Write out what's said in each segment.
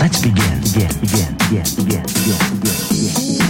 Let's begin. Begin, begin, begin, begin, begin, begin, begin.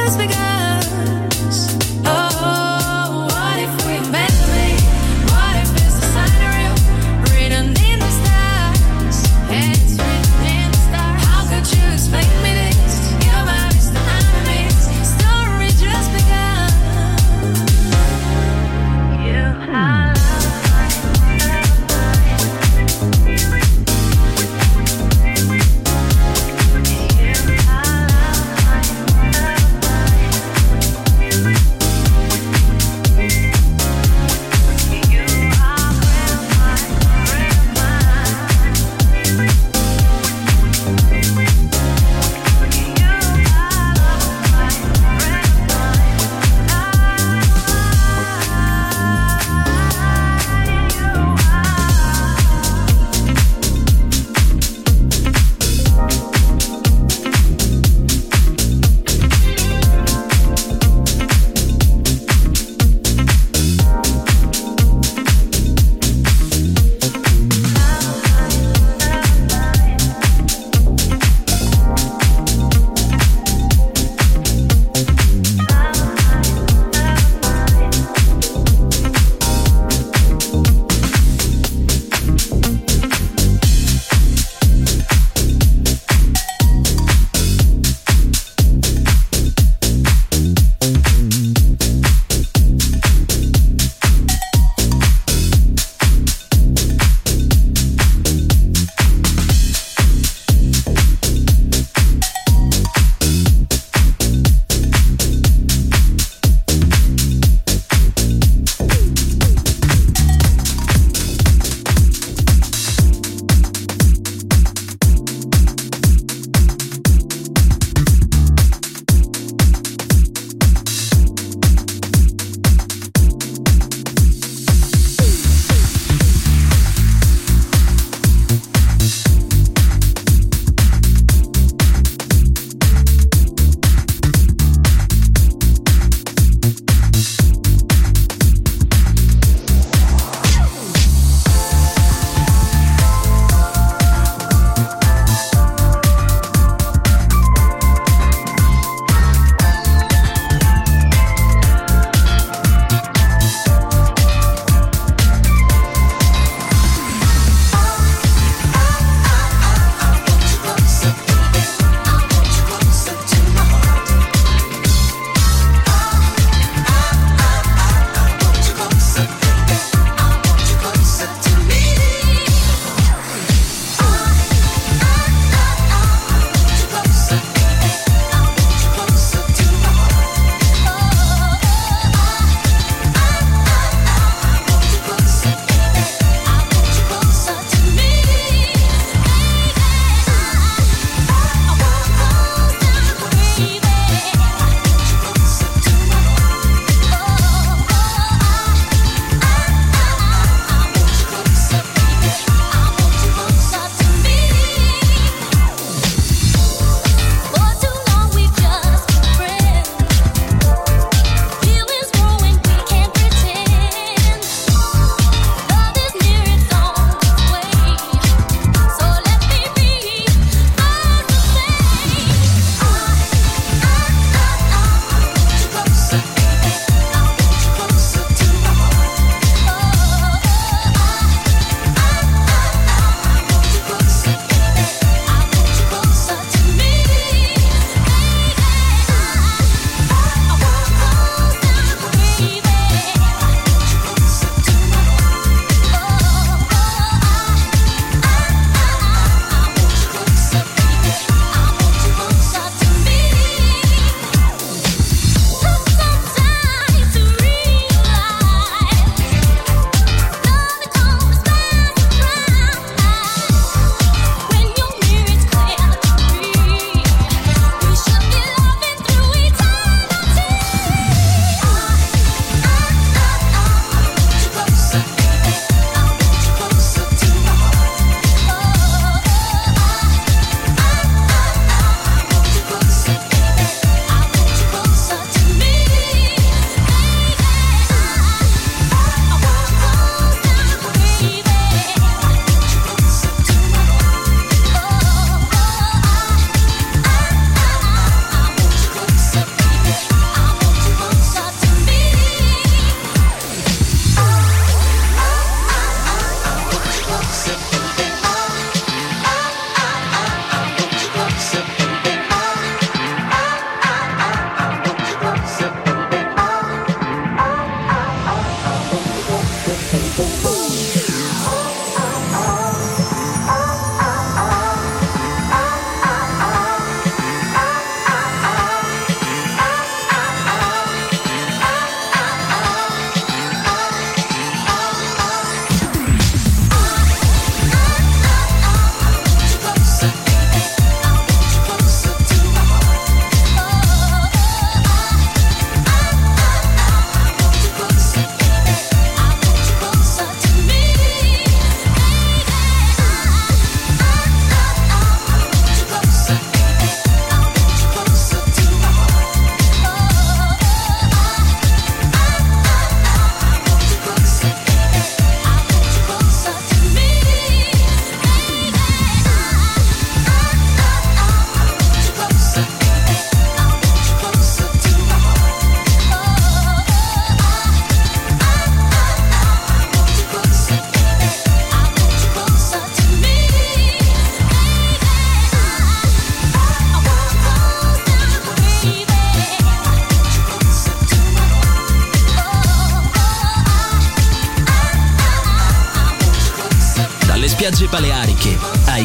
feels we got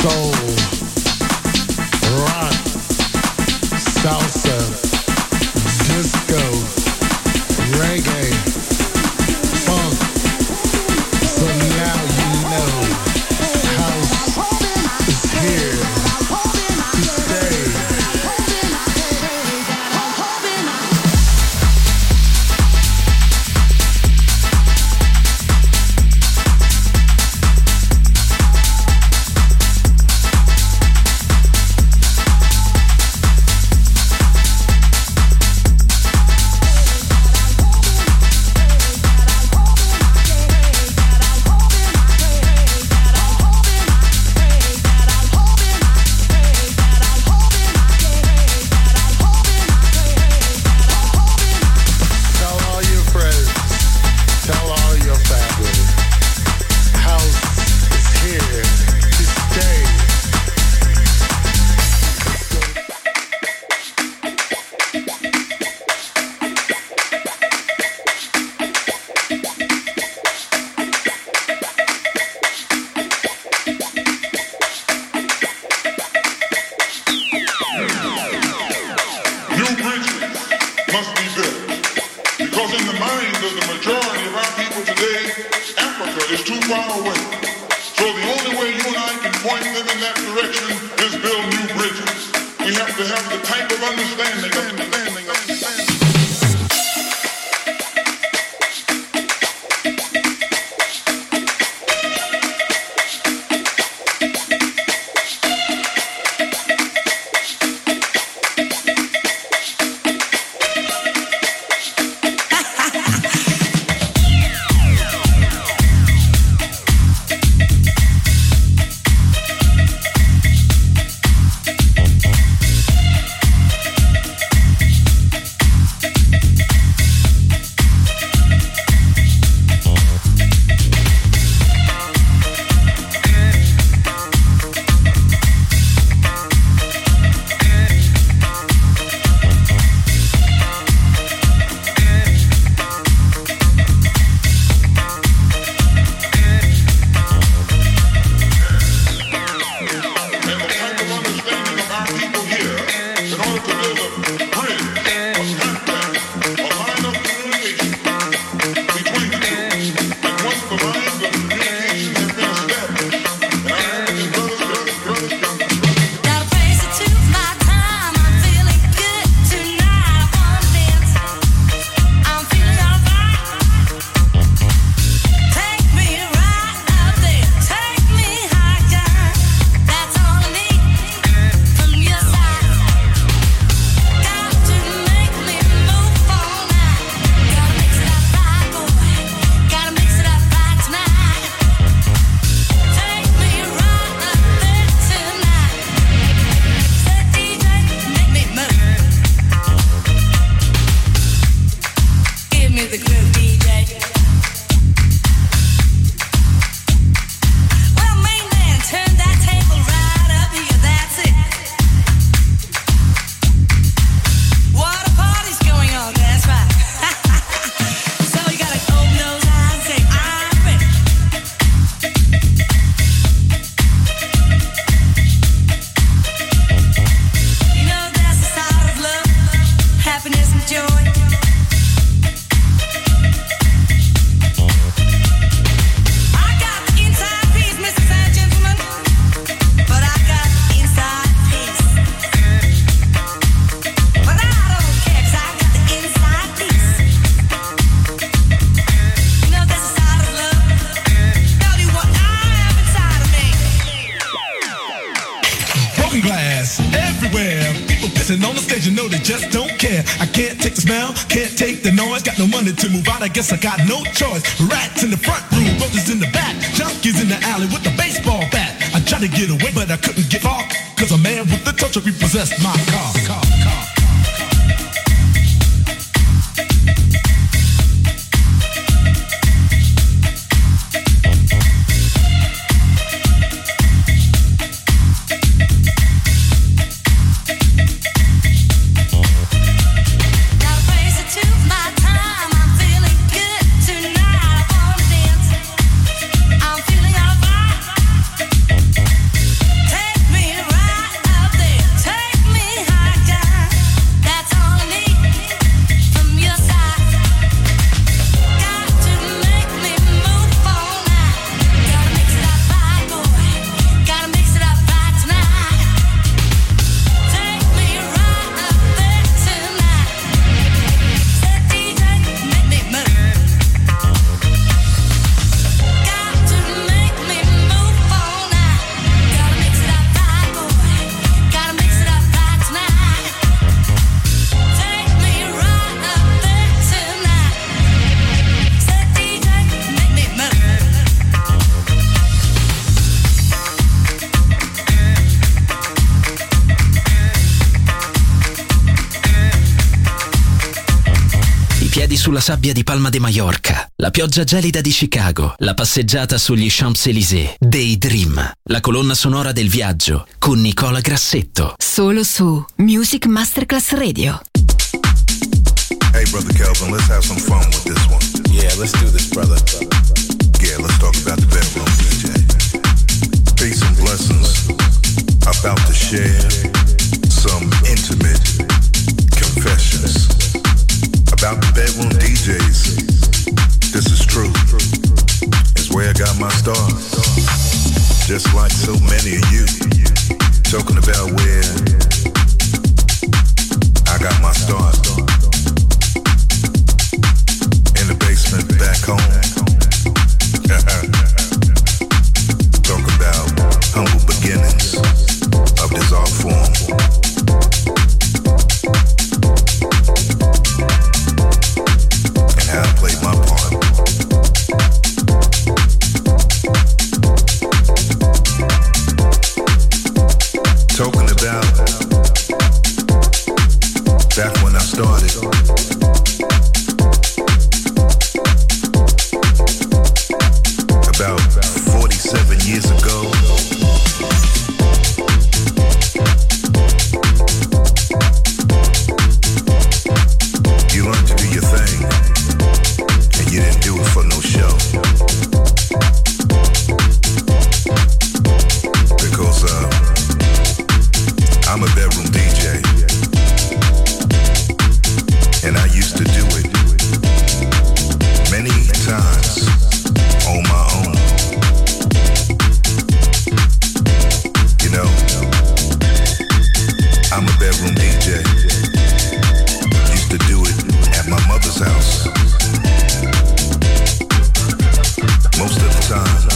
soul. I guess I got no choice. Rats in the front room, brothers in the back, junkies in the alley with the baseball bat. I tried to get away, but I couldn't get far, cause a man with the touch of repossessed my car. car, car. Sabbia di Palma de Mallorca, la pioggia gelida di Chicago, la passeggiata sugli Champs-Élysées, Daydream, la colonna sonora del viaggio con Nicola Grassetto. Solo su Music Masterclass Radio. Hey, brother Kelvin, let's have some fun with this one. Yeah, let's do this, brother. Yeah, let's talk about the bedroom, DJ. Peace and blessings. About to share some intimate Stop bedroom DJs. This is true. It's where I got my start. Just like so many of you. Talking about where I got my start. In the basement back home. most of the time.